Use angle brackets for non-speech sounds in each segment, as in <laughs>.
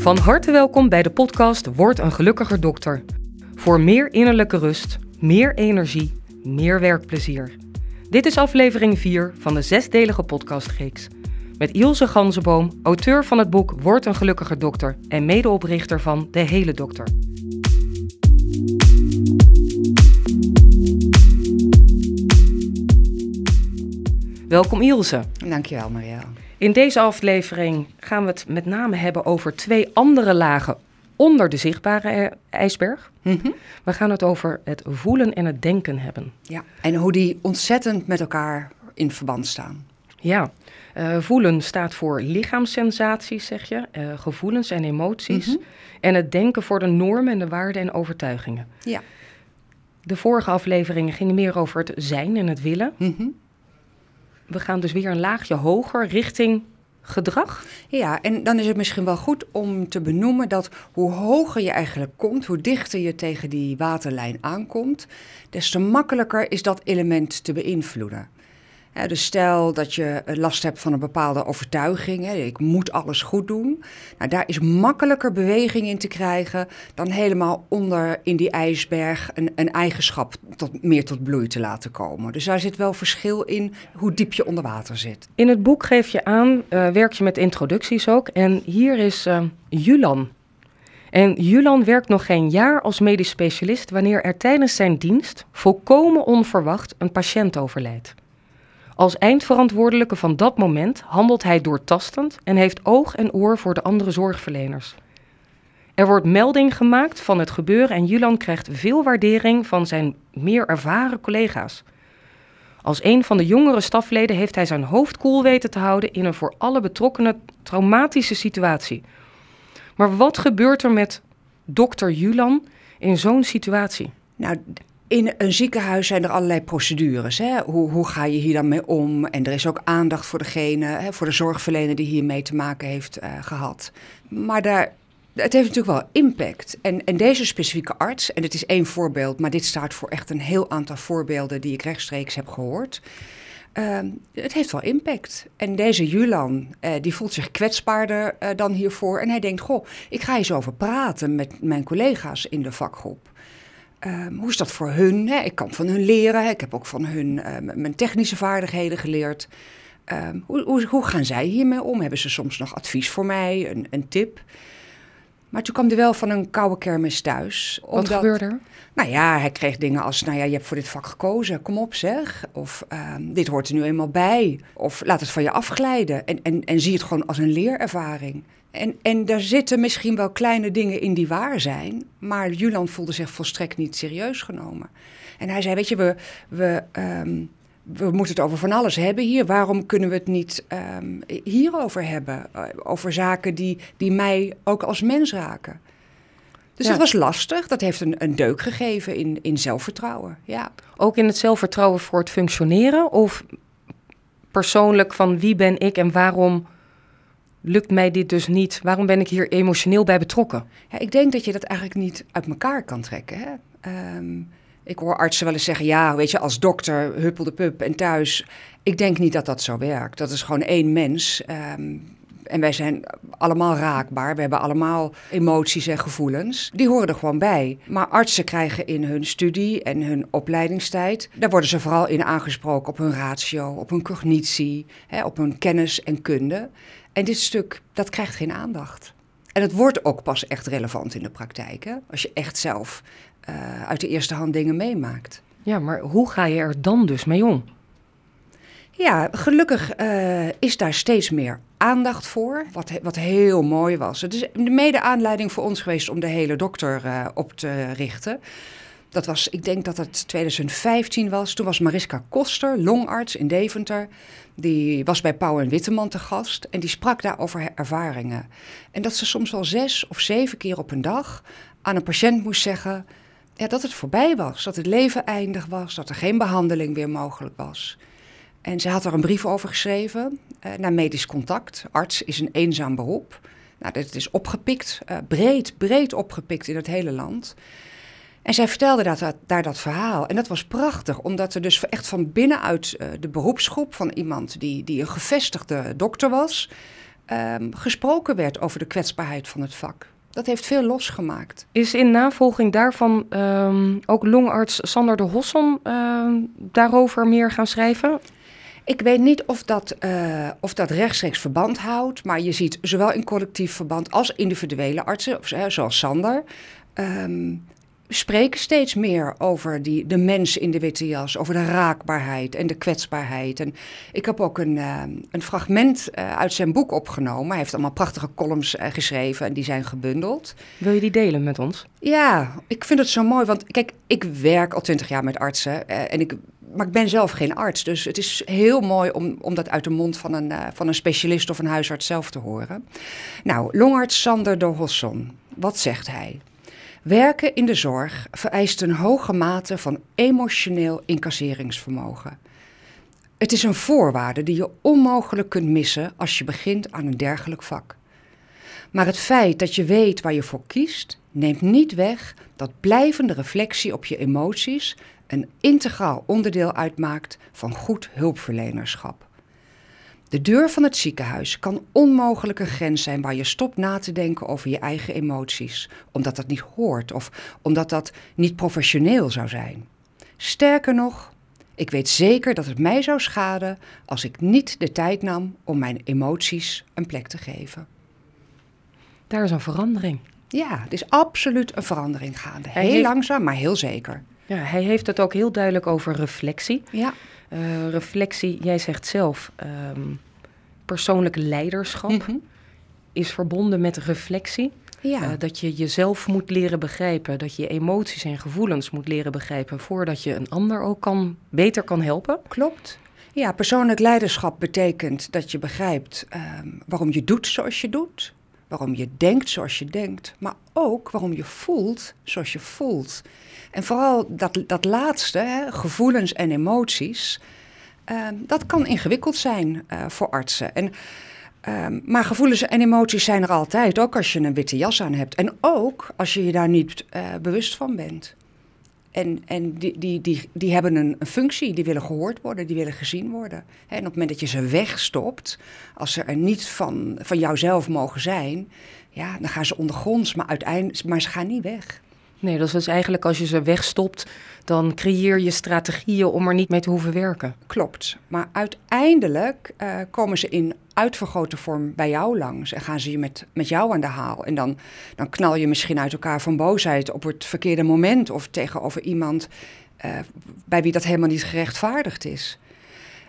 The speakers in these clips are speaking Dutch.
Van harte welkom bij de podcast Word een gelukkiger dokter. Voor meer innerlijke rust, meer energie, meer werkplezier. Dit is aflevering 4 van de zesdelige podcastreeks. Met Ilse Ganzenboom, auteur van het boek Word een gelukkiger dokter en medeoprichter van De Hele Dokter. Welkom Ilse. Dankjewel Marielle. In deze aflevering gaan we het met name hebben over twee andere lagen onder de zichtbare eh, ijsberg. Mhm. We gaan het over het voelen en het denken hebben. Ja, en hoe die ontzettend met elkaar in verband staan. Ja, eh, voelen staat voor lichaamssensaties, zeg je, eh, gevoelens en emoties. Mhm. En het denken voor de normen en de waarden en overtuigingen. Ja. De vorige afleveringen gingen meer over het zijn en het willen. Mhm. We gaan dus weer een laagje hoger richting gedrag. Ja, en dan is het misschien wel goed om te benoemen dat hoe hoger je eigenlijk komt, hoe dichter je tegen die waterlijn aankomt, des te makkelijker is dat element te beïnvloeden. Hè, dus stel dat je last hebt van een bepaalde overtuiging, hè, ik moet alles goed doen. Nou, daar is makkelijker beweging in te krijgen dan helemaal onder in die ijsberg een, een eigenschap tot, meer tot bloei te laten komen. Dus daar zit wel verschil in hoe diep je onder water zit. In het boek geef je aan, eh, werk je met introducties ook. En hier is eh, Julan. En Julan werkt nog geen jaar als medisch specialist wanneer er tijdens zijn dienst volkomen onverwacht een patiënt overlijdt. Als eindverantwoordelijke van dat moment handelt hij doortastend en heeft oog en oor voor de andere zorgverleners. Er wordt melding gemaakt van het gebeuren en Julan krijgt veel waardering van zijn meer ervaren collega's. Als een van de jongere stafleden heeft hij zijn hoofd koel weten te houden in een voor alle betrokkenen traumatische situatie. Maar wat gebeurt er met dokter Julan in zo'n situatie? Nou, in een ziekenhuis zijn er allerlei procedures. Hè? Hoe, hoe ga je hier dan mee om? En er is ook aandacht voor degene, hè, voor de zorgverlener die hiermee te maken heeft eh, gehad. Maar daar, het heeft natuurlijk wel impact. En, en deze specifieke arts, en het is één voorbeeld, maar dit staat voor echt een heel aantal voorbeelden die ik rechtstreeks heb gehoord. Ehm, het heeft wel impact. En deze Julan, eh, die voelt zich kwetsbaarder eh, dan hiervoor. En hij denkt, goh, ik ga eens over praten met mijn collega's in de vakgroep. Ehm, hoe is dat voor hun? Ik kan van hun leren. Ik heb ook van hun uh, mijn technische vaardigheden geleerd. Ehm, hoe, hoe, hoe, gaan zij hiermee om? Hebben ze soms nog advies voor mij, een, een tip? Maar toen kwam hij wel van een koude kermis thuis. Wat gebeurde er? Nou ja, hij kreeg dingen als, nou ja, je hebt voor dit vak gekozen, kom op zeg. Of ehm, dit hoort er nu eenmaal bij. Of laat het van je afglijden en, en, en zie het gewoon als een leerervaring. En, en daar zitten misschien wel kleine dingen in die waar zijn, maar Julan voelde zich volstrekt niet serieus genomen. En hij zei, weet je, we, we, um, we moeten het over van alles hebben hier. Waarom kunnen we het niet um, hierover hebben? Uh, over zaken die, die mij ook als mens raken. Dus ja. dat was lastig. Dat heeft een, een deuk gegeven in, in zelfvertrouwen. Ja. Ook in het zelfvertrouwen voor het functioneren? Of persoonlijk van wie ben ik en waarom lukt mij dit dus niet? Waarom ben ik hier emotioneel bij betrokken? Ja, ik denk dat je dat eigenlijk niet uit elkaar kan trekken. Hè? Um, ik hoor artsen wel eens zeggen, ja, weet je, als dokter, huppel de pup en thuis. Ik denk niet dat dat zo werkt. Dat is gewoon één mens. Um, en wij zijn allemaal raakbaar. We hebben allemaal emoties en gevoelens. Die horen er gewoon bij. Maar artsen krijgen in hun studie en hun opleidingstijd... daar worden ze vooral in aangesproken op hun ratio, op hun cognitie... Hè, op hun kennis en kunde. En dit stuk, dat krijgt geen aandacht. En het wordt ook pas echt relevant in de praktijk. Hè? Als je echt zelf uh, uit de eerste hand dingen meemaakt. Ja, maar hoe ga je er dan dus mee om? Ja, gelukkig uh, is daar steeds meer aandacht voor, wat, wat heel mooi was. Het is de mede aanleiding voor ons geweest om de hele dokter uh, op te richten. Dat was, ik denk dat het 2015 was. Toen was Mariska Koster, longarts in Deventer. Die was bij Pauw en Witteman te gast en die sprak daar over ervaringen. En dat ze soms wel zes of zeven keer op een dag aan een patiënt moest zeggen... Ja, dat het voorbij was, dat het leven eindig was, dat er geen behandeling weer mogelijk was. En ze had er een brief over geschreven uh, naar medisch contact. Arts is een eenzaam beroep. Nou, dit is opgepikt, uh, breed, breed opgepikt in het hele land. En zij vertelde dat, daar dat verhaal. En dat was prachtig, omdat er dus echt van binnenuit uh, de beroepsgroep van iemand die, die een gevestigde dokter was, ehm, gesproken werd over de kwetsbaarheid van het vak. Dat heeft veel losgemaakt. Is in navolging daarvan ehm, ook longarts Sander de Hosson ehm, daarover meer gaan schrijven? Ik weet niet of dat, uh, of dat rechtstreeks verband houdt, maar je ziet zowel in collectief verband als individuele artsen, zoals Sander, um, spreken steeds meer over die, de mens in de witte jas, over de raakbaarheid en de kwetsbaarheid. En ik heb ook een, uh, een fragment uh, uit zijn boek opgenomen. Hij heeft allemaal prachtige columns uh, geschreven en die zijn gebundeld. Wil je die delen met ons? Ja, ik vind het zo mooi, want kijk, ik werk al twintig jaar met artsen en ik maar ik ben zelf geen arts. Dus het is heel mooi om, om dat uit de mond van een, uh, van een specialist of een huisarts zelf te horen. Nou, longarts Sander de Hosson, wat zegt hij? Werken in de zorg vereist een hoge mate van emotioneel incasseringsvermogen. Het is een voorwaarde die je onmogelijk kunt missen als je begint aan een dergelijk vak. Maar het feit dat je weet waar je voor kiest, neemt niet weg dat blijvende reflectie op je emoties een integraal onderdeel uitmaakt van goed hulpverlenerschap. De deur van het ziekenhuis kan onmogelijk een grens zijn waar je stopt na te denken over je eigen emoties, omdat dat niet hoort of omdat dat niet professioneel zou zijn. Sterker nog, ik weet zeker dat het mij zou schaden als ik niet de tijd nam om mijn emoties een plek te geven. Daar is een verandering. Ja, het is absoluut een verandering gaande. heel langzaam, maar heel zeker. Ja, hij heeft het ook heel duidelijk over reflectie. Ja. Uh, reflectie, jij zegt zelf, um, persoonlijk leiderschap mm -hmm. is verbonden met reflectie. Ja. Uh, dat je jezelf moet leren begrijpen, dat je emoties en gevoelens moet leren begrijpen voordat je een ander ook kan, beter kan helpen. Klopt. Ja, persoonlijk leiderschap betekent dat je begrijpt um, waarom je doet zoals je doet, waarom je denkt zoals je denkt, maar ook waarom je voelt zoals je voelt. En vooral dat, dat laatste, hè, gevoelens en emoties, uh, dat kan ingewikkeld zijn uh, voor artsen. En, uh, maar gevoelens en emoties zijn er altijd, ook als je een witte jas aan hebt. En ook als je je daar niet eh, bewust van bent. En, en die, die, die, die hebben een, een, functie, die willen gehoord worden, die willen gezien worden. En op het moment dat je ze wegstopt, als ze er niet van, van jouzelf mogen zijn, ja, dan gaan ze ondergronds, maar, uiteindelijk, maar ze gaan niet weg. Nee, dat is dus eigenlijk als je ze wegstopt, dan creëer je strategieën om er niet mee te hoeven werken. Klopt. Maar uiteindelijk uh, komen ze in uitvergrote vorm bij jou langs en gaan ze je met, met jou aan de haal. En dan, dan knal je misschien uit elkaar van boosheid op het verkeerde moment of tegenover iemand uh, bij wie dat helemaal niet gerechtvaardigd is.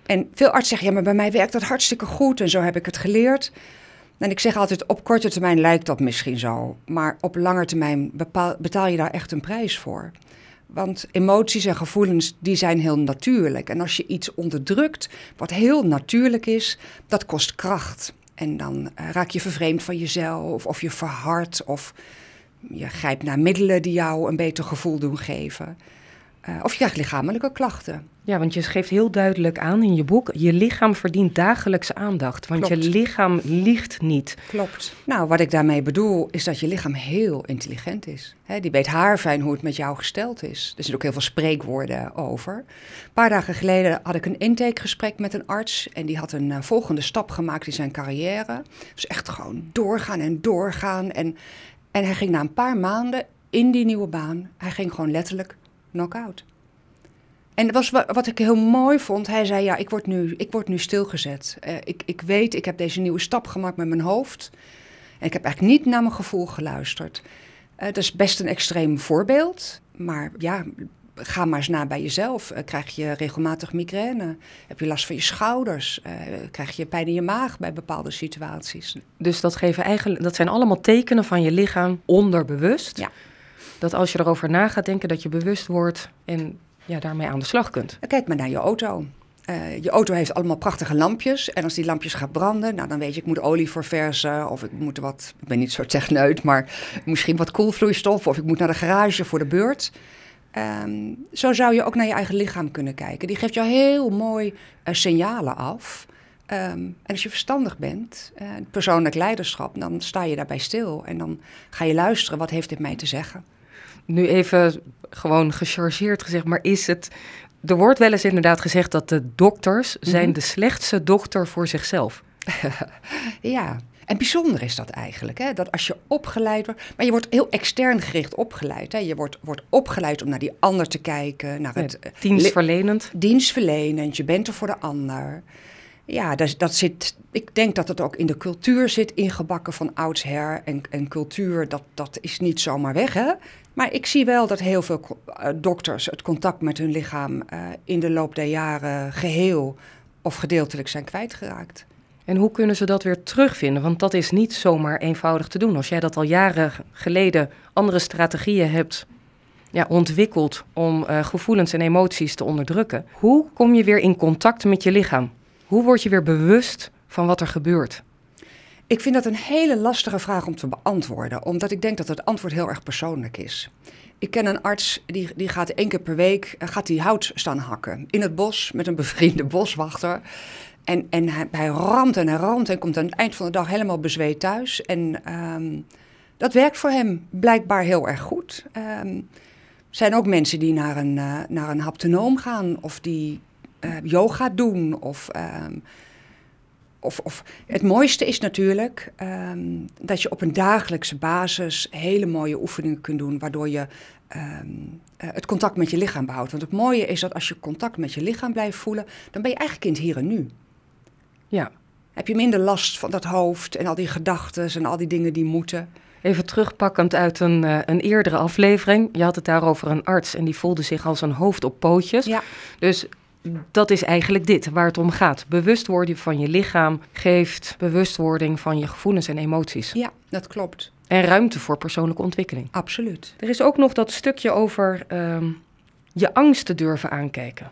En veel artsen zeggen, ja, maar bij mij werkt dat hartstikke goed en zo heb ik het geleerd. En ik zeg altijd, op korte termijn lijkt dat misschien zo, maar op lange termijn betaal je daar echt een prijs voor. Want emoties en gevoelens, die zijn heel natuurlijk. En als je iets onderdrukt, wat heel natuurlijk is, dat kost kracht. En dan uh, raak je vervreemd van jezelf, of je verhardt, of je grijpt naar middelen die jou een beter gevoel doen geven. Uh, of je krijgt lichamelijke klachten. Ja, want je geeft heel duidelijk aan in je boek: je lichaam verdient dagelijks aandacht. Want Klopt. je lichaam liegt niet. Klopt. Nou, wat ik daarmee bedoel, is dat je lichaam heel intelligent is. He, die weet haarfijn hoe het met jou gesteld is. Er zijn ook heel veel spreekwoorden over. Een paar dagen geleden had ik een intakegesprek met een arts. En die had een uh, volgende stap gemaakt in zijn carrière. Dus echt gewoon doorgaan en doorgaan. En, en hij ging na een paar maanden in die nieuwe baan, hij ging gewoon letterlijk knock-out. En dat was wat ik heel mooi vond. Hij zei, ja, ik word nu, ik word nu stilgezet. Uh, ik, ik weet, ik heb deze nieuwe stap gemaakt met mijn hoofd. En ik heb eigenlijk niet naar mijn gevoel geluisterd. Uh, dat is best een extreem voorbeeld. Maar ja, ga maar eens na bij jezelf. Uh, krijg je regelmatig migraine? Heb je last van je schouders? krijg je pijn in je maag bij bepaalde situaties? Dus dat, geven eigenlijk, dat zijn allemaal tekenen van je lichaam onderbewust. Ja. Dat als je erover na gaat denken, dat je bewust wordt en ja, daarmee aan de slag kunt. Kijk maar naar je auto. Uh, je auto heeft allemaal prachtige lampjes. En als die lampjes gaan branden, nou, dan weet je, ik moet olie verversen. Of ik moet wat, ik ben niet zo <laughs> techneut, maar misschien wat koelvloeistof. Of ik moet naar de garage voor de beurt. Um, zo zou je ook naar je eigen lichaam kunnen kijken. Die geeft jou heel mooi uh, signalen af. Um, en als je verstandig bent, uh, persoonlijk leiderschap, dan sta je daarbij stil. En dan ga je luisteren, wat heeft dit mij te zeggen? Nu even gewoon gechargeerd gezegd, maar is het... Er wordt wel eens inderdaad gezegd dat de dokters zijn Mhm. de slechtste dokter voor zichzelf. <laughs> ja, En bijzonder is dat eigenlijk, hè? dat als je opgeleid wordt, maar je wordt heel extern gericht opgeleid. Hè? Je wordt, wordt opgeleid om naar die ander te kijken, naar het ja, dienstverlenend. Dienstverlenend, je bent er voor de ander. Ja, dat, dat zit, ik denk dat het ook in de cultuur zit ingebakken van oudsher. En, en cultuur, dat, dat is niet zomaar weg, hè? Maar ik zie wel dat heel veel dokters het contact met hun lichaam uh, in de loop der jaren geheel of gedeeltelijk zijn kwijtgeraakt. En hoe kunnen ze dat weer terugvinden? Want dat is niet zomaar eenvoudig te doen. Als jij dat al jaren geleden andere strategieën hebt ja, ontwikkeld om uh, gevoelens en emoties te onderdrukken, hoe kom je weer in contact met je lichaam? Hoe word je weer bewust van wat er gebeurt? Ik vind dat een hele lastige vraag om te beantwoorden, omdat ik denk dat het antwoord heel erg persoonlijk is. Ik ken een arts die, die gaat één keer per week eh, gaat die hout staan hakken in het bos met een bevriende boswachter. En, en hij, hij ramt en hij ramt en komt aan het eind van de dag helemaal bezweet thuis. En um, dat werkt voor hem blijkbaar heel erg goed. Er um, zijn ook mensen die naar een, uh, naar een haptonoom gaan of die uh, yoga doen. Of, um, of, of, het mooiste is natuurlijk dat je op een dagelijkse basis hele mooie oefeningen kunt doen, waardoor je uh, het contact met je lichaam behoudt. Want het mooie is dat als je contact met je lichaam blijft voelen, dan ben je eigenlijk in het hier en nu. Ja. Heb je minder last van dat hoofd en al die gedachten en al die dingen die moeten. Even terugpakkend uit een, uh, een eerdere aflevering. Je had het daar over een arts en die voelde zich als een hoofd op pootjes. Ja. Dus dat is eigenlijk dit, waar het om gaat. Bewustwording van je lichaam geeft bewustwording van je gevoelens en emoties. Ja, dat klopt. En ruimte voor persoonlijke ontwikkeling. Absoluut. Er is ook nog dat stukje over uh, je angsten durven aankijken.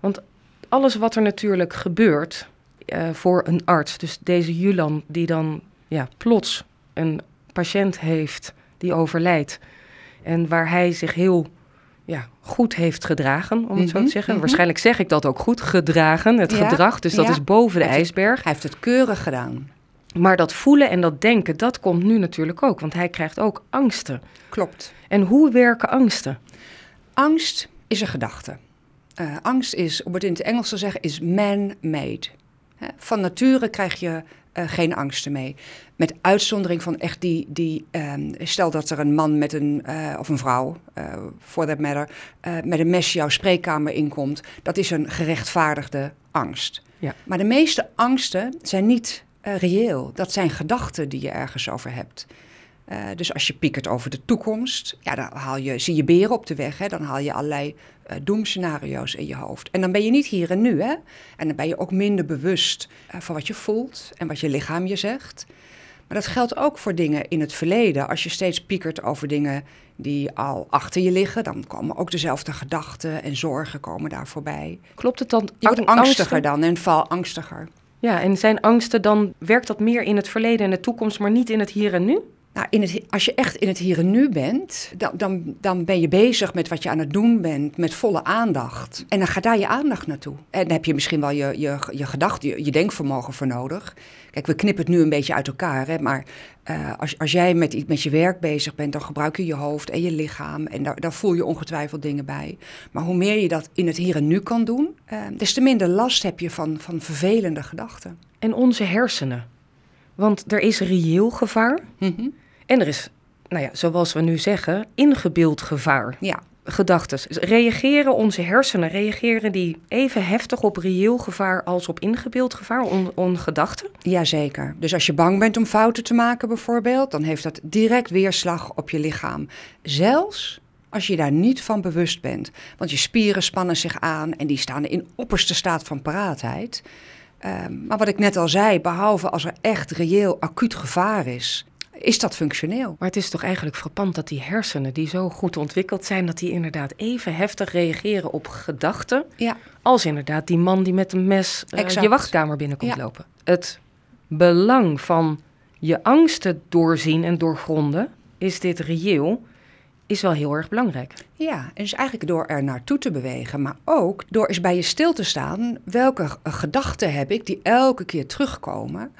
Want alles wat er natuurlijk gebeurt, uh, voor een arts. Dus deze Julan die dan ja, plots een patiënt heeft die overlijdt. En waar hij zich heel ja, goed heeft gedragen, om het mm -hmm, zo te zeggen. Mm -hmm. Waarschijnlijk zeg ik dat ook goed, gedragen, het ja, gedrag. Dus dat ja. is boven de hij ijsberg. Hij heeft het keurig gedaan. Maar dat voelen en dat denken, dat komt nu natuurlijk ook. Want hij krijgt ook angsten. Klopt. En hoe werken angsten? Angst is een gedachte. Uh, angst is, om het in het Engels te zeggen, is man-made. Van nature krijg je geen angsten mee. Met uitzondering van echt die, die um, stel dat er een man met een, uh, of een vrouw, uh, for that matter, met een mes jouw spreekkamer inkomt. Dat is een gerechtvaardigde angst. Ja. Maar de meeste angsten zijn niet reëel. Dat zijn gedachten die je ergens over hebt. Uh, dus als je piekert over de toekomst, ja, dan haal je, zie je beren op de weg. Hè? Dan haal je allerlei uh, doemscenario's in je hoofd. En dan ben je niet hier en nu. Hè? En dan ben je ook minder bewust uh, van wat je voelt en wat je lichaam je zegt. Maar dat geldt ook voor dingen in het verleden. Als je steeds piekert over dingen die al achter je liggen, dan komen ook dezelfde gedachten en zorgen komen daar voorbij. Klopt het dan? Je wordt angstiger dan en val angstiger. Ja, en zijn angsten dan, werkt dat meer in het verleden en de toekomst, maar niet in het hier en nu? Nou, in het, als je echt in het hier en nu bent, dan, dan, dan ben je bezig met wat je aan het doen bent, met volle aandacht. En dan gaat daar je aandacht naartoe. En dan heb je misschien wel je, je, je gedachten, je, je denkvermogen voor nodig. Kijk, we knippen het nu een beetje uit elkaar, hè, maar uh, als, als jij met, met je werk bezig bent, dan gebruik je je hoofd en je lichaam. En daar, daar voel je ongetwijfeld dingen bij. Maar hoe meer je dat in het hier en nu kan doen, uh, des te minder last heb je van, van vervelende gedachten. En onze hersenen. Want er is reëel gevaar. Mm -hmm. En er is, nou ja, zoals we nu zeggen, ingebeeld gevaar. Ja. Gedachten. Reageren onze hersenen, reageren die even heftig op reëel gevaar als op ingebeeld gevaar, on, on gedachten? Jazeker. Dus als je bang bent om fouten te maken bijvoorbeeld, dan heeft dat direct weerslag op je lichaam. Zelfs als je daar niet van bewust bent. Want je spieren spannen zich aan en die staan in opperste staat van paraatheid. Um, maar wat ik net al zei, behalve als er echt reëel acuut gevaar is, is dat functioneel. Maar het is toch eigenlijk frappant dat die hersenen, die zo goed ontwikkeld zijn, dat die inderdaad even heftig reageren op gedachten. Ja. Als inderdaad die man die met een mes uh, je wachtkamer binnenkomt ja. lopen. Het belang van je angsten doorzien en doorgronden, is dit reëel, is wel heel erg belangrijk. Ja, en dus eigenlijk door er naartoe te bewegen, maar ook door eens bij je stil te staan. Welke gedachten heb ik die elke keer terugkomen?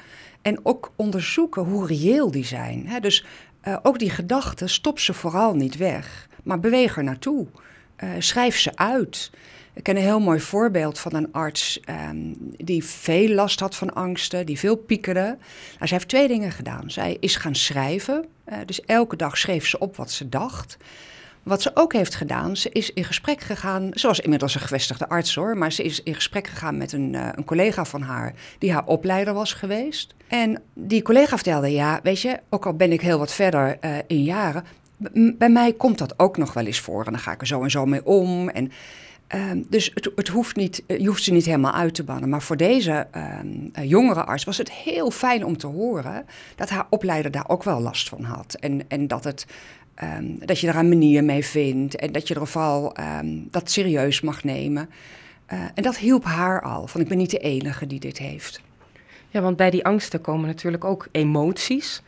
En ook onderzoeken hoe reëel die zijn. Hè? Dus uh, ook die gedachten, stop ze vooral niet weg, maar beweeg er naartoe. Uh, schrijf ze uit. Ik ken een heel mooi voorbeeld van een arts ehm, die veel last had van angsten, die veel piekerde. Nou, zij heeft twee dingen gedaan. Zij is gaan schrijven, uh, dus elke dag schreef ze op wat ze dacht. Wat ze ook heeft gedaan, ze is in gesprek gegaan, zoals inmiddels een gevestigde arts hoor, maar ze is in gesprek gegaan met een, uh, een collega van haar die haar opleider was geweest. En die collega vertelde, ja, weet je, ook al ben ik heel wat verder uh, in jaren, bij mij komt dat ook nog wel eens voor en dan ga ik er zo en zo mee om. En, uh, dus het, het, hoeft niet, je hoeft ze niet helemaal uit te bannen. Maar voor deze uh, jongere arts was het heel fijn om te horen dat haar opleider daar ook wel last van had. En, en dat het Um, dat je er een manier mee vindt en dat je er vooral um, dat serieus mag nemen. Uh, en dat hielp haar al, van ik ben niet de enige die dit heeft. Ja, want bij die angsten komen natuurlijk ook emoties.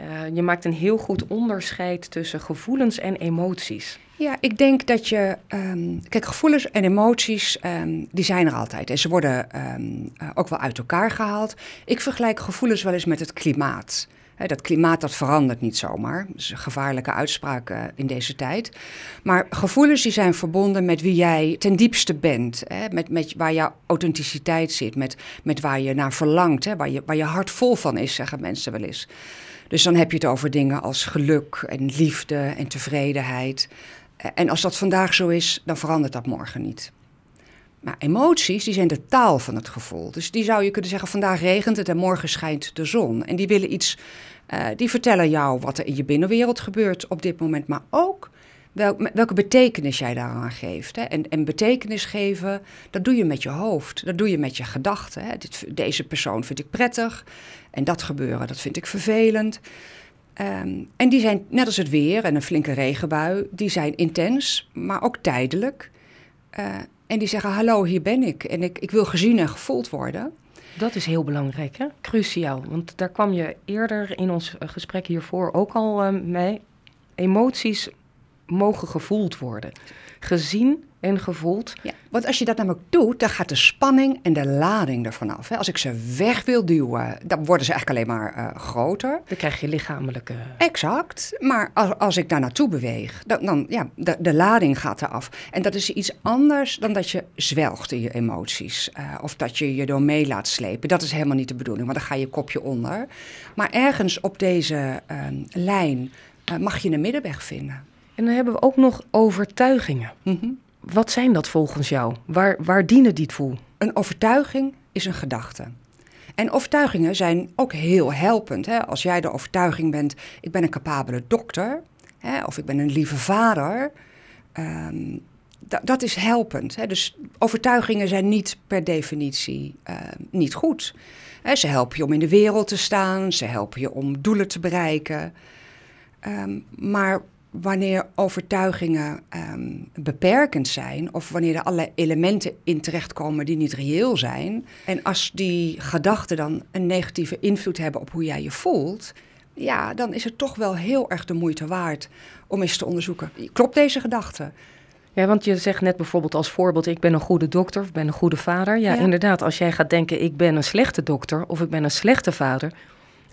Uh, je maakt een heel goed onderscheid tussen gevoelens en emoties. Ja, ik denk dat je. Um, kijk, gevoelens en emoties, um, die zijn er altijd. En ze worden um, uh, ook wel uit elkaar gehaald. Ik vergelijk gevoelens wel eens met het klimaat. Dat klimaat dat verandert niet zomaar. Dat is een gevaarlijke uitspraak uh, in deze tijd. Maar gevoelens die zijn verbonden met wie jij ten diepste bent. Hè? Met, met waar jouw authenticiteit zit. Met, met waar je naar verlangt. Hè? Waar, je, waar je hart vol van is, zeggen mensen wel eens. Dus dan heb je het over dingen als geluk en liefde en tevredenheid. En als dat vandaag zo is, dan verandert dat morgen niet. Maar emoties, die zijn de taal van het gevoel. Dus die zou je kunnen zeggen, vandaag regent het en morgen schijnt de zon. En die willen iets, uh, die vertellen jou wat er in je binnenwereld gebeurt op dit moment. Maar ook wel, welke betekenis jij daaraan geeft. Hè? En, en betekenis geven, dat doe je met je hoofd. Dat doe je met je gedachten. Deze persoon vind ik prettig. En dat gebeuren, dat vind ik vervelend. Um, en die zijn, net als het weer en een flinke regenbui, die zijn intens, maar ook tijdelijk. Uh, en die zeggen: Hallo, hier ben ik. En ik, ik wil gezien en gevoeld worden. Dat is heel belangrijk, hè? Cruciaal. Want daar kwam je eerder in ons eh, gesprek hiervoor ook al uh, mee. Emoties mogen gevoeld worden. Gezien en gevoeld. Ja, want als je dat namelijk doet, dan gaat de spanning en de lading ervan af. Hè. Als ik ze weg wil duwen, dan worden ze eigenlijk alleen maar uh, groter. Dan krijg je lichamelijke... Exact. Maar als, als ik daar naartoe beweeg, dan, dan ja, de, de lading gaat eraf. En dat is iets anders dan dat je zwelgt in je emoties. Uh, of dat je je door mee laat slepen. Dat is helemaal niet de bedoeling, want dan ga je kopje onder. Maar ergens op deze uh, lijn mag je een middenweg vinden. En dan hebben we ook nog overtuigingen. Mm -hmm. Wat zijn dat volgens jou? Waar, waar dienen die toe? Een overtuiging is een gedachte. En overtuigingen zijn ook heel helpend. Hè? Als jij de overtuiging bent, ik ben een capabele dokter, hè? of ik ben een lieve vader, um, dat is helpend. Hè? Dus overtuigingen zijn niet per definitie uh, niet goed. Hè? Ze helpen je om in de wereld te staan, ze helpen je om doelen te bereiken. Um, maar wanneer overtuigingen um, beperkend zijn of wanneer er allerlei elementen in terechtkomen die niet reëel zijn. En als die gedachten dan een negatieve invloed hebben op hoe jij je voelt, ja, dan is het toch wel heel erg de moeite waard om eens te onderzoeken. Klopt deze gedachte? Ja, want je zegt net bijvoorbeeld als voorbeeld: ik ben een goede dokter of ben een goede vader. Ja, ja, inderdaad, als jij gaat denken: ik ben een slechte dokter of ik ben een slechte vader,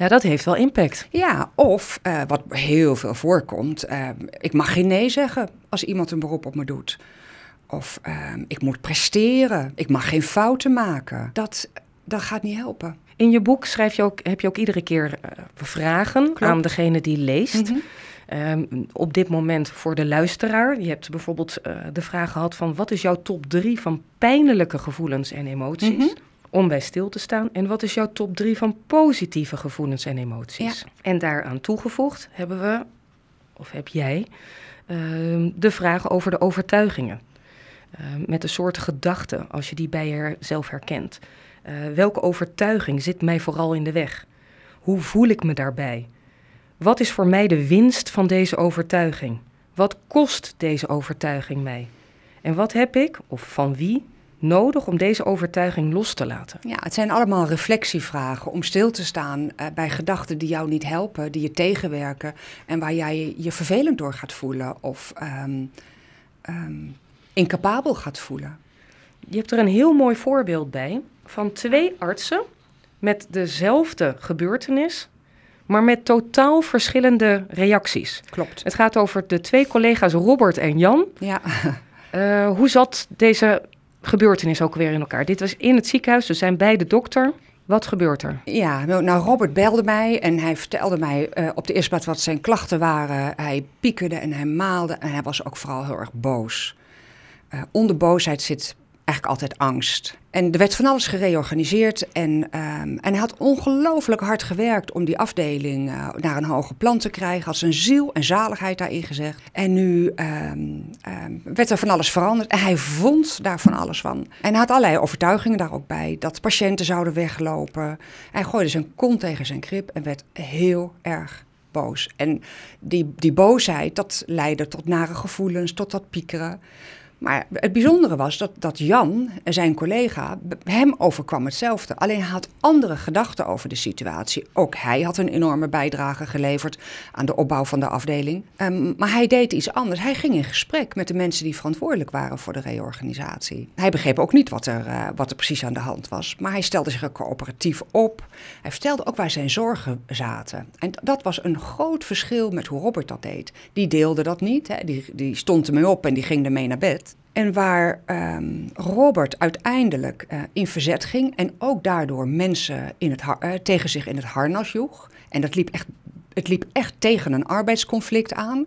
ja, dat heeft wel impact. Ja, of uh, wat heel veel voorkomt, uh, ik mag geen nee zeggen als iemand een beroep op me doet. Of uh, ik moet presteren, ik mag geen fouten maken. Dat, dat gaat niet helpen. In je boek schrijf je ook, heb je ook iedere keer vragen Klopt. aan degene die leest. Mm -hmm. um, op dit moment voor de luisteraar. Je hebt bijvoorbeeld de vraag gehad van wat is jouw top drie van pijnlijke gevoelens en emoties? Mm -hmm om bij stil te staan. En wat is jouw top 3 van positieve gevoelens en emoties? Ja. En daaraan toegevoegd hebben we, of heb jij, uh, de vraag over de overtuigingen. Uh, met een soort gedachte, als je die bij jezelf herkent. Uh, welke overtuiging zit mij vooral in de weg? Hoe voel ik me daarbij? Wat is voor mij de winst van deze overtuiging? Wat kost deze overtuiging mij? En wat heb ik, of van wie, nodig om deze overtuiging los te laten? Ja, het zijn allemaal reflectievragen om stil te staan uh, bij gedachten die jou niet helpen, die je tegenwerken en waar jij je vervelend door gaat voelen of um, um, incapabel gaat voelen. Je hebt er een heel mooi voorbeeld bij van twee artsen met dezelfde gebeurtenis, maar met totaal verschillende reacties. Klopt. Het gaat over de twee collega's Robert en Jan. Ja. Uh, <laughs> hoe zat deze gebeurtenis ook weer in elkaar? Dit was in het ziekenhuis, ze zijn bij de dokter. Wat gebeurt er? Ja, nou, nou Robert belde mij en hij vertelde mij uh, op de eerste plaats wat zijn klachten waren. Hij piekerde en hij maalde en hij was ook vooral heel erg boos. Uh, onder boosheid zit eigenlijk altijd angst. En er werd van alles gereorganiseerd. En, um, en hij had ongelooflijk hard gewerkt om die afdeling uh, naar een hoger plan te krijgen. Had zijn ziel en zaligheid daarin gezegd. En nu um, um, werd er van alles veranderd. En hij vond daar van alles van. En had allerlei overtuigingen daar ook bij. Dat patiënten zouden weglopen. Hij gooide zijn kont tegen zijn krip en werd heel erg boos. En die, die boosheid, dat leidde tot nare gevoelens, tot dat piekeren. Maar het bijzondere was dat, dat Jan, zijn collega, hem overkwam hetzelfde. Alleen hij had andere gedachten over de situatie. Ook hij had een enorme bijdrage geleverd aan de opbouw van de afdeling. Um, maar hij deed iets anders. Hij ging in gesprek met de mensen die verantwoordelijk waren voor de reorganisatie. Hij begreep ook niet wat er, uh, wat er precies aan de hand was. Maar hij stelde zich er coöperatief op. Hij vertelde ook waar zijn zorgen zaten. En dat was een groot verschil met hoe Robert dat deed. Die deelde dat niet. Hè. Die, die stond ermee op en die ging ermee naar bed. En waar um, Robert uiteindelijk uh, in verzet ging en ook daardoor mensen in het uh, tegen zich in het harnas joeg. En dat liep echt, het liep echt tegen een arbeidsconflict aan.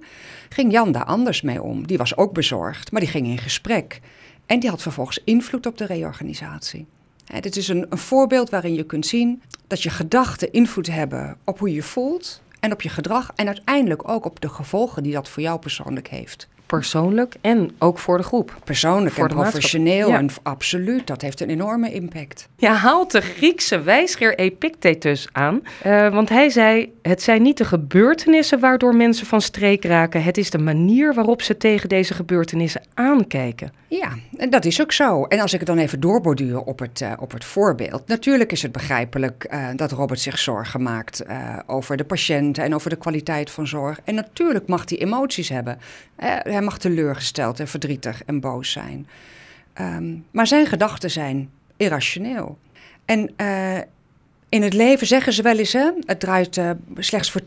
Ging Jan daar anders mee om. Die was ook bezorgd, maar die ging in gesprek. En die had vervolgens invloed op de reorganisatie. Hè, dit is een, een voorbeeld waarin je kunt zien dat je gedachten invloed hebben op hoe je voelt en op je gedrag en uiteindelijk ook op de gevolgen die dat voor jou persoonlijk heeft persoonlijk en ook voor de groep. Persoonlijk voor en professioneel ja. en absoluut, dat heeft een enorme impact. Ja, haalt de Griekse wijsgeer Epictetus aan, uh, want hij zei: het zijn niet de gebeurtenissen waardoor mensen van streek raken, het is de manier waarop ze tegen deze gebeurtenissen aankijken. Ja, en dat is ook zo. En als ik het dan even doorborduur op het, uh, op het voorbeeld. Natuurlijk is het begrijpelijk uh, dat Robert zich zorgen maakt over de patiënt en over de kwaliteit van zorg. En natuurlijk mag hij emoties hebben. Hij mag teleurgesteld en verdrietig en boos zijn. Um, maar zijn gedachten zijn irrationeel. En in het leven zeggen ze wel eens, hè, het draait uh, slechts voor 10%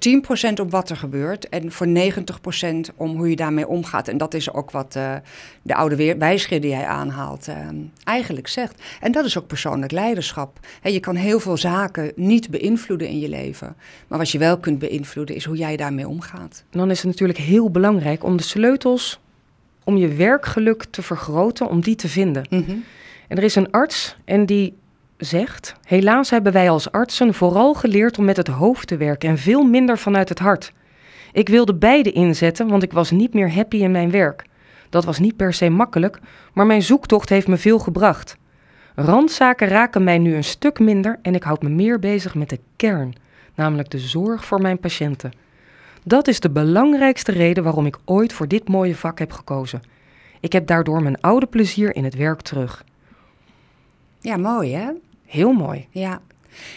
om wat er gebeurt en voor 90% om hoe je daarmee omgaat. En dat is ook wat uh, de oude wijsgeer die jij aanhaalt uh, eigenlijk zegt. En dat is ook persoonlijk leiderschap. He, je kan heel veel zaken niet beïnvloeden in je leven, maar wat je wel kunt beïnvloeden is hoe jij daarmee omgaat. Dan is het natuurlijk heel belangrijk om de sleutels om je werkgeluk te vergroten, om die te vinden. Mm -hmm. En er is een arts en die zegt: Helaas hebben wij als artsen vooral geleerd om met het hoofd te werken en veel minder vanuit het hart. Ik wilde beide inzetten, want ik was niet meer happy in mijn werk. Dat was niet per se makkelijk, maar mijn zoektocht heeft me veel gebracht. Randzaken raken mij nu een stuk minder en ik houd me meer bezig met de kern, namelijk de zorg voor mijn patiënten. Dat is de belangrijkste reden waarom ik ooit voor dit mooie vak heb gekozen. Ik heb daardoor mijn oude plezier in het werk terug. Ja, mooi hè? Heel mooi. Ja.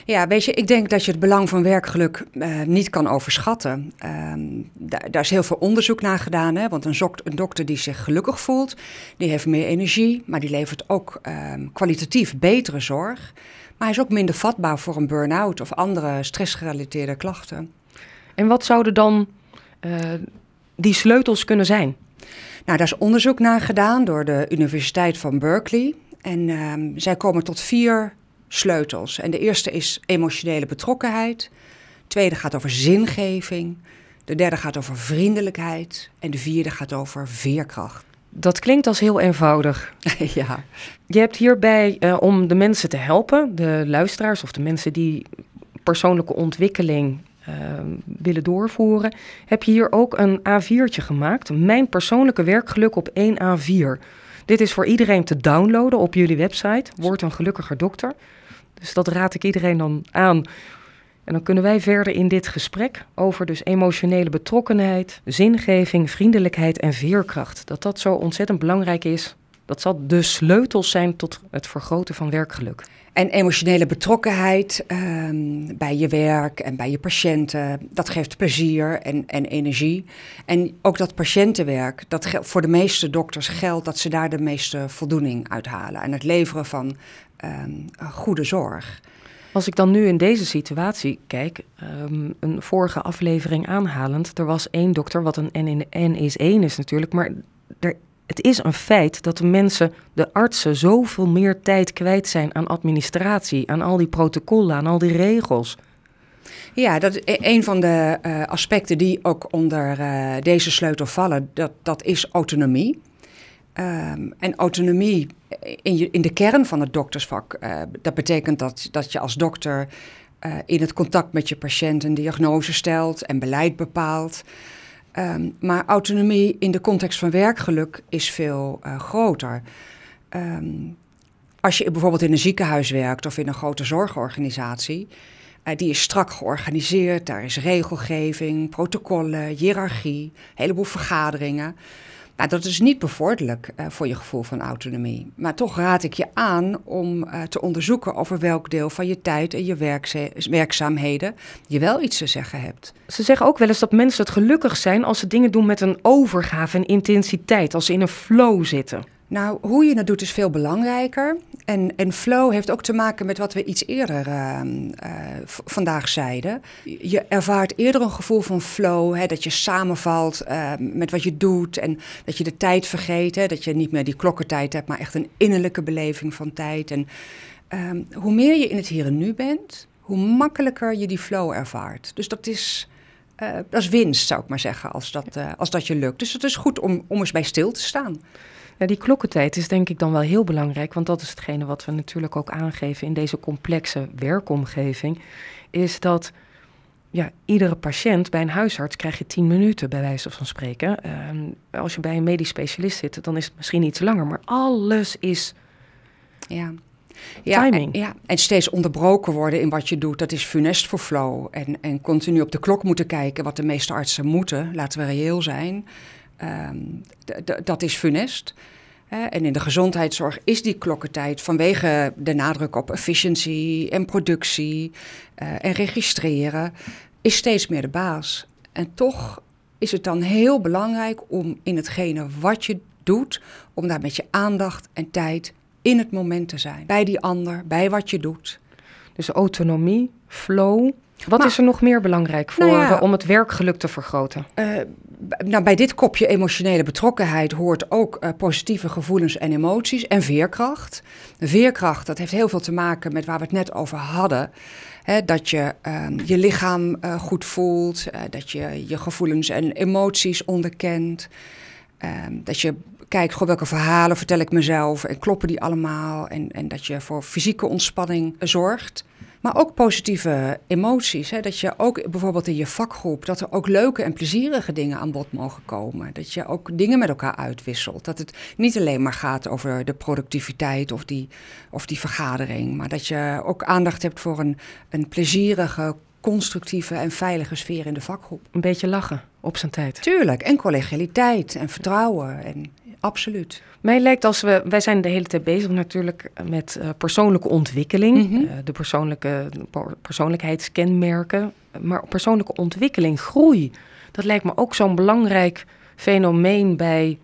Ja, weet je, ik denk dat je het belang van werkgeluk uh, niet kan overschatten. Um, daar is heel veel onderzoek naar gedaan. Hè? Want een, een, dokter die zich gelukkig voelt, die heeft meer energie, maar die levert ook um, kwalitatief betere zorg. Maar hij is ook minder vatbaar voor een burn-out of andere stressgerelateerde klachten. En wat zouden dan uh, die sleutels kunnen zijn? Nou, daar is onderzoek naar gedaan door de Universiteit van Berkeley. En um, zij komen tot vier sleutels. En de eerste is emotionele betrokkenheid. De tweede gaat over zingeving. De derde gaat over vriendelijkheid. En de vierde gaat over veerkracht. Dat klinkt als heel eenvoudig. <laughs> ja. Je hebt hierbij, uh, om de mensen te helpen, de luisteraars of de mensen die persoonlijke ontwikkeling uh, willen doorvoeren, heb je hier ook een A4'tje gemaakt. Mijn persoonlijke werkgeluk op één A4. Dit is voor iedereen te downloaden op jullie website. Word een gelukkiger dokter. Dus dat raad ik iedereen dan aan. En dan kunnen wij verder in dit gesprek over dus emotionele betrokkenheid, zingeving, vriendelijkheid en veerkracht. Dat dat zo ontzettend belangrijk is. Dat zal de sleutels zijn tot het vergroten van werkgeluk. En emotionele betrokkenheid um, bij je werk en bij je patiënten, dat geeft plezier en, en energie. En ook dat patiëntenwerk, dat voor de meeste dokters geldt dat ze daar de meeste voldoening uit halen. En het leveren van um, goede zorg. Als ik dan nu in deze situatie kijk, um, een vorige aflevering aanhalend, er was één dokter, wat een N, in, N is één is natuurlijk, maar er het is een feit dat de mensen, de artsen, zoveel meer tijd kwijt zijn aan administratie, aan al die protocollen, aan al die regels. Ja, dat is een van de uh, aspecten die ook onder uh, deze sleutel vallen. Dat, dat is autonomie. Um, en autonomie in, in de kern van het doktersvak, uh, dat betekent dat, dat je als dokter in het contact met je patiënt een diagnose stelt en beleid bepaalt. Um, maar autonomie in de context van werkgeluk is veel groter. Um, als je bijvoorbeeld in een ziekenhuis werkt of in een grote zorgorganisatie, die is strak georganiseerd, daar is regelgeving, protocollen, hiërarchie, een heleboel vergaderingen. Nou, dat is niet bevorderlijk uh, voor je gevoel van autonomie. Maar toch raad ik je aan om uh, te onderzoeken over welk deel van je tijd en je werkzaamheden je wel iets te zeggen hebt. Ze zeggen ook wel eens dat mensen het gelukkig zijn als ze dingen doen met een overgave en intensiteit, als ze in een flow zitten. Nou, hoe je het doet is veel belangrijker. En, en flow heeft ook te maken met wat we iets eerder uh, uh, vandaag zeiden. Je ervaart eerder een gevoel van flow, hè, dat je samenvalt uh, met wat je doet en dat je de tijd vergeet. Hè, dat je niet meer die klokkentijd hebt, maar echt een innerlijke beleving van tijd. En ehm, hoe meer je in het hier en nu bent, hoe makkelijker je die flow ervaart. Dus dat is. Uh, dat is winst, zou ik maar zeggen, als dat, uh, als dat je lukt. Dus het is goed om, om eens bij stil te staan. Ja, die klokkentijd is denk ik dan wel heel belangrijk, want dat is hetgene wat we natuurlijk ook aangeven in deze complexe werkomgeving, is dat ja, iedere patiënt bij een huisarts krijg je tien minuten, bij wijze van spreken. Uh, als je bij een medisch specialist zit, dan is het misschien iets langer, maar alles is ja. Ja, timing. En, ja, en steeds onderbroken worden in wat je doet, dat is funest voor flow. En, en continu op de klok moeten kijken, wat de meeste artsen moeten, laten we reëel zijn. Um, dat is funest. En in de gezondheidszorg is die klokkentijd vanwege de nadruk op efficiëntie en productie uh, en registreren, is steeds meer de baas. En toch is het dan heel belangrijk om in hetgene wat je doet, om daar met je aandacht en tijd in het moment te zijn. Bij die ander, bij wat je doet. Dus autonomie, flow, wat maar, is er nog meer belangrijk voor nou ja, om het werkgeluk te vergroten? Uh, nou, bij dit kopje emotionele betrokkenheid hoort ook uh, positieve gevoelens en emoties en veerkracht. Veerkracht, dat heeft heel veel te maken met waar we het net over hadden. Dat je uh, je lichaam uh, goed voelt, dat je je gevoelens en emoties onderkent. Ehm, dat je kijkt, goh, welke verhalen vertel ik mezelf en kloppen die allemaal. En, en dat je voor fysieke ontspanning zorgt. Maar ook positieve emoties. Hè? Dat je ook bijvoorbeeld in je vakgroep, dat er ook leuke en plezierige dingen aan bod mogen komen. Dat je ook dingen met elkaar uitwisselt. Dat het niet alleen maar gaat over de productiviteit of die, of die vergadering. Maar dat je ook aandacht hebt voor een, een plezierige, constructieve en veilige sfeer in de vakgroep. Een beetje lachen op zijn tijd. Tuurlijk, en collegialiteit en vertrouwen. En absoluut. Mij lijkt als we, wij zijn de hele tijd bezig natuurlijk met uh, persoonlijke ontwikkeling, mm -hmm. uh, de persoonlijke persoonlijkheidskenmerken, maar persoonlijke ontwikkeling, groei, dat lijkt me ook zo'n belangrijk fenomeen bij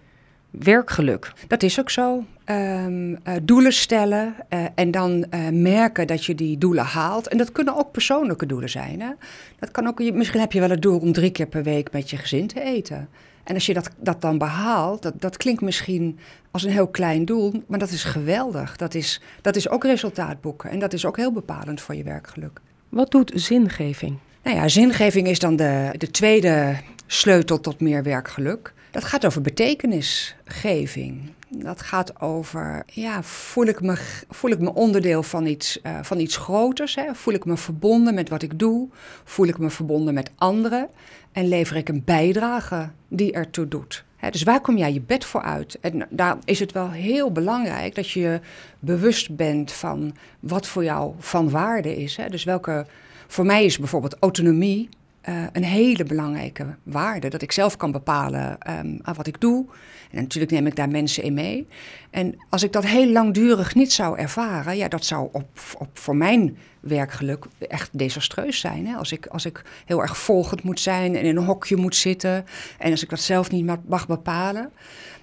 werkgeluk. Dat is ook zo. Um, uh, doelen stellen uh, en dan uh, merken dat je die doelen haalt. En dat kunnen ook persoonlijke doelen zijn. Hè? Dat kan ook, misschien heb je wel het doel om drie keer per week met je gezin te eten. En als je dat, dat dan behaalt, dat, dat klinkt misschien als een heel klein doel, maar dat is geweldig. Dat is, dat is ook resultaat boeken en dat is ook heel bepalend voor je werkgeluk. Wat doet zingeving? Nou ja, zingeving is dan de, de tweede sleutel tot meer werkgeluk. Dat gaat over betekenisgeving. Dat gaat over, ja, voel ik me, voel ik me onderdeel van iets, uh, van iets groters? Hè? Voel ik me verbonden met wat ik doe? Voel ik me verbonden met anderen? En lever ik een bijdrage die ertoe doet? Hè, dus waar kom jij je bed voor uit? En daar is het wel heel belangrijk dat je je bewust bent van wat voor jou van waarde is. Hè? Dus welke, voor mij is bijvoorbeeld autonomie uh, een hele belangrijke waarde. Dat ik zelf kan bepalen um, aan wat ik doe. En natuurlijk neem ik daar mensen in mee. En als ik dat heel langdurig niet zou ervaren, ja, dat zou op, op, voor mijn werkgeluk echt desastreus zijn. Hè? Als, ik, als ik heel erg volgend moet zijn en in een hokje moet zitten. En als ik dat zelf niet mag bepalen.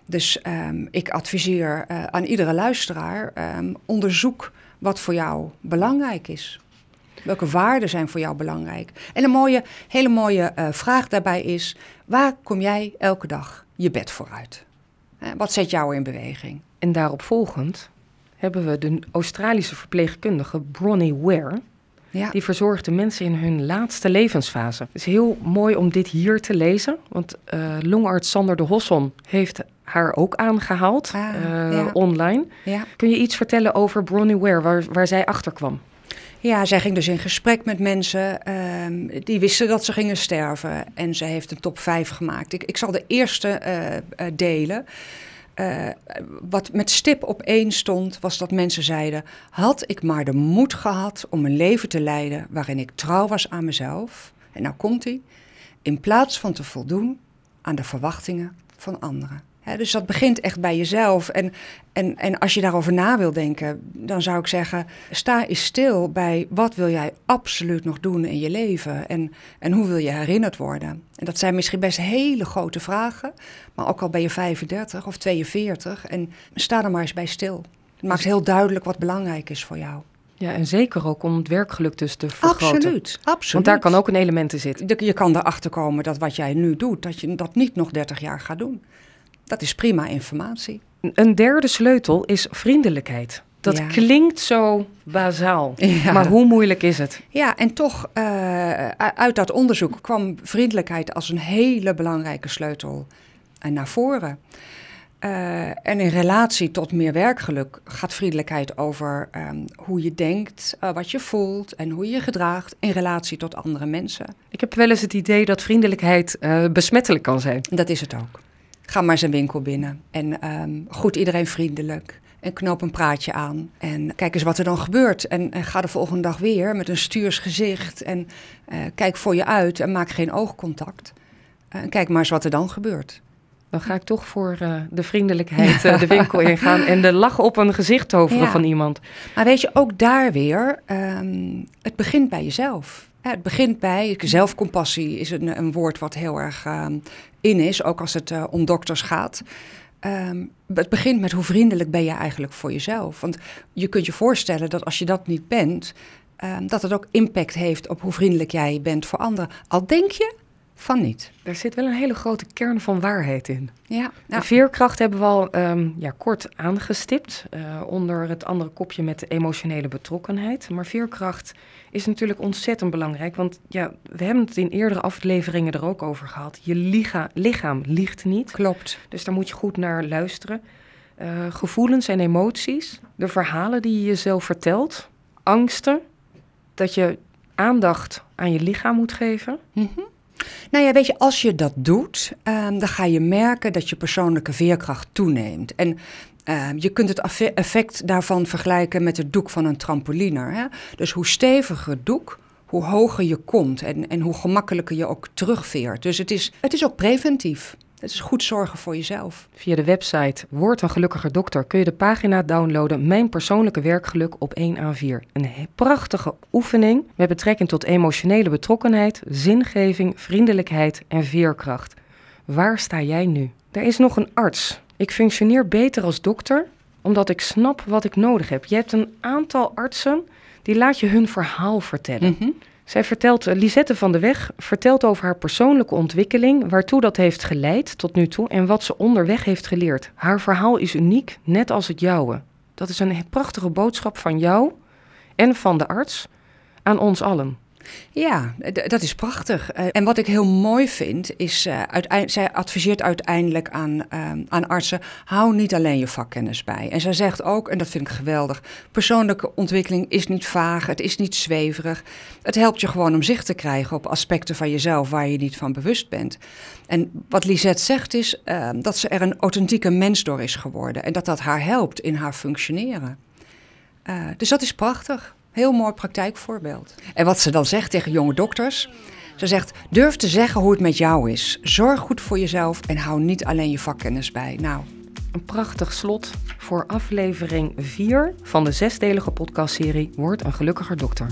Dus um, ik adviseer uh, aan iedere luisteraar: um, onderzoek wat voor jou belangrijk is. Welke waarden zijn voor jou belangrijk? En een mooie, hele mooie uh, vraag daarbij is: waar kom jij elke dag je bed vooruit? Wat zet jou in beweging? En daarop volgend hebben we de Australische verpleegkundige Bronnie Ware. Ja. Die verzorgde mensen in hun laatste levensfase. Het is heel mooi om dit hier te lezen, want uh, longarts Sander de Hosson heeft haar ook aangehaald ah, uh, online. Ja. Kun je iets vertellen over Bronnie Ware, waar, waar zij achter kwam? Ja, zij ging dus in gesprek met mensen um, die wisten dat ze gingen sterven. En ze heeft een top 5 gemaakt. Ik, ik zal de eerste uh, delen. Uh, wat met stip op één stond, was dat mensen zeiden: Had ik maar de moed gehad om een leven te leiden waarin ik trouw was aan mezelf. En nou komt hij, in plaats van te voldoen aan de verwachtingen van anderen dus dat begint echt bij jezelf. En, en, en als je daarover na wil denken, dan zou ik zeggen: sta eens stil bij wat wil jij absoluut nog doen in je leven en, en hoe wil je herinnerd worden. En dat zijn misschien best hele grote vragen, maar ook al ben je 35 of 42 en sta er maar eens bij stil. Het maakt heel duidelijk wat belangrijk is voor jou. Ja, en zeker ook om het werkgeluk dus te vergroten. Absoluut, absoluut. Want daar kan ook een element in zitten. Je kan erachter komen dat wat jij nu doet, dat je dat niet nog 30 jaar gaat doen. Dat is prima informatie. Een derde sleutel is vriendelijkheid. Dat klinkt zo bazaal, <laughs> maar hoe moeilijk is het? Ja, en toch uh, uit dat onderzoek kwam vriendelijkheid als een hele belangrijke sleutel uh, naar voren. Uh, en in relatie tot meer werkgeluk gaat vriendelijkheid over um, hoe je denkt, wat je voelt en hoe je je gedraagt in relatie tot andere mensen. Ik heb wel eens het idee dat vriendelijkheid besmettelijk kan zijn. Dat is het ook. Ga maar zijn winkel binnen en um, goed iedereen vriendelijk. En knoop een praatje aan. En kijk eens wat er dan gebeurt. En, en ga de volgende dag weer met een stuurs gezicht. En uh, kijk voor je uit en maak geen oogcontact. Uh, en kijk maar eens wat er dan gebeurt. Dan ga ik toch voor uh, de vriendelijkheid uh, de winkel <laughs> ingaan en de lach op een gezicht toveren ja. van iemand. Maar weet je, ook daar weer, um, het begint bij jezelf. het begint bij, zelfcompassie is een, een woord wat heel erg um, in is, ook als het uh, om dokters gaat. Um, het begint met hoe vriendelijk ben je eigenlijk voor jezelf. Want je kunt je voorstellen dat als je dat niet bent, um, dat het ook impact heeft op hoe vriendelijk jij bent voor anderen. Al denk je van niet. Er zit wel een hele grote kern van waarheid in. Ja, nou. veerkracht hebben we al um, ja, kort aangestipt uh, onder het andere kopje met de emotionele betrokkenheid. Maar veerkracht is natuurlijk ontzettend belangrijk, want ja, we hebben het in eerdere afleveringen er ook over gehad. Je licha lichaam liegt niet. Klopt. Dus daar moet je goed naar luisteren. Uh, gevoelens en emoties, de verhalen die je jezelf vertelt, angsten, dat je aandacht aan je lichaam moet geven. Mm nou ja, weet je, als je dat doet, um, dan ga je merken dat je persoonlijke veerkracht toeneemt. En uh, je kunt het effect daarvan vergelijken met het doek van een trampoliner. Hè? Dus hoe steviger het doek, hoe hoger je komt en, en hoe gemakkelijker je ook terugveert. Dus het is, het is ook preventief. Het is goed zorgen voor jezelf. Via de website Word een gelukkiger dokter kun je de pagina downloaden Mijn persoonlijke werkgeluk op 1 A4. Een prachtige oefening met betrekking tot emotionele betrokkenheid, zingeving, vriendelijkheid en veerkracht. Waar sta jij nu? Er is nog een arts. Ik functioneer beter als dokter omdat ik snap wat ik nodig heb. Je hebt een aantal artsen die laat je hun verhaal vertellen. Mm zij vertelt, eh, Lisette van de Weg vertelt over haar persoonlijke ontwikkeling, waartoe dat heeft geleid tot nu toe en wat ze onderweg heeft geleerd. Haar verhaal is uniek, net als het jouwe. Dat is een prachtige boodschap van jou en van de arts aan ons allen. Ja, dat is prachtig. Eh, en wat ik heel mooi vind, is, uh, zij adviseert uiteindelijk aan, uh, aan artsen, hou niet alleen je vakkennis bij. En zij zegt ook, en dat vind ik geweldig, persoonlijke ontwikkeling is niet vaag, het is niet zweverig. Het helpt je gewoon om zicht te krijgen op aspecten van jezelf waar je niet van bewust bent. En wat Lisette zegt is dat ze er een authentieke mens door is geworden en dat dat haar helpt in haar functioneren. dus dat is prachtig. Heel mooi praktijkvoorbeeld. En wat ze dan zegt tegen jonge dokters. Ze zegt: durf te zeggen hoe het met jou is. Zorg goed voor jezelf en hou niet alleen je vakkennis bij. Nou. Een prachtig slot voor aflevering 4 van de zesdelige podcastserie Word een gelukkiger dokter.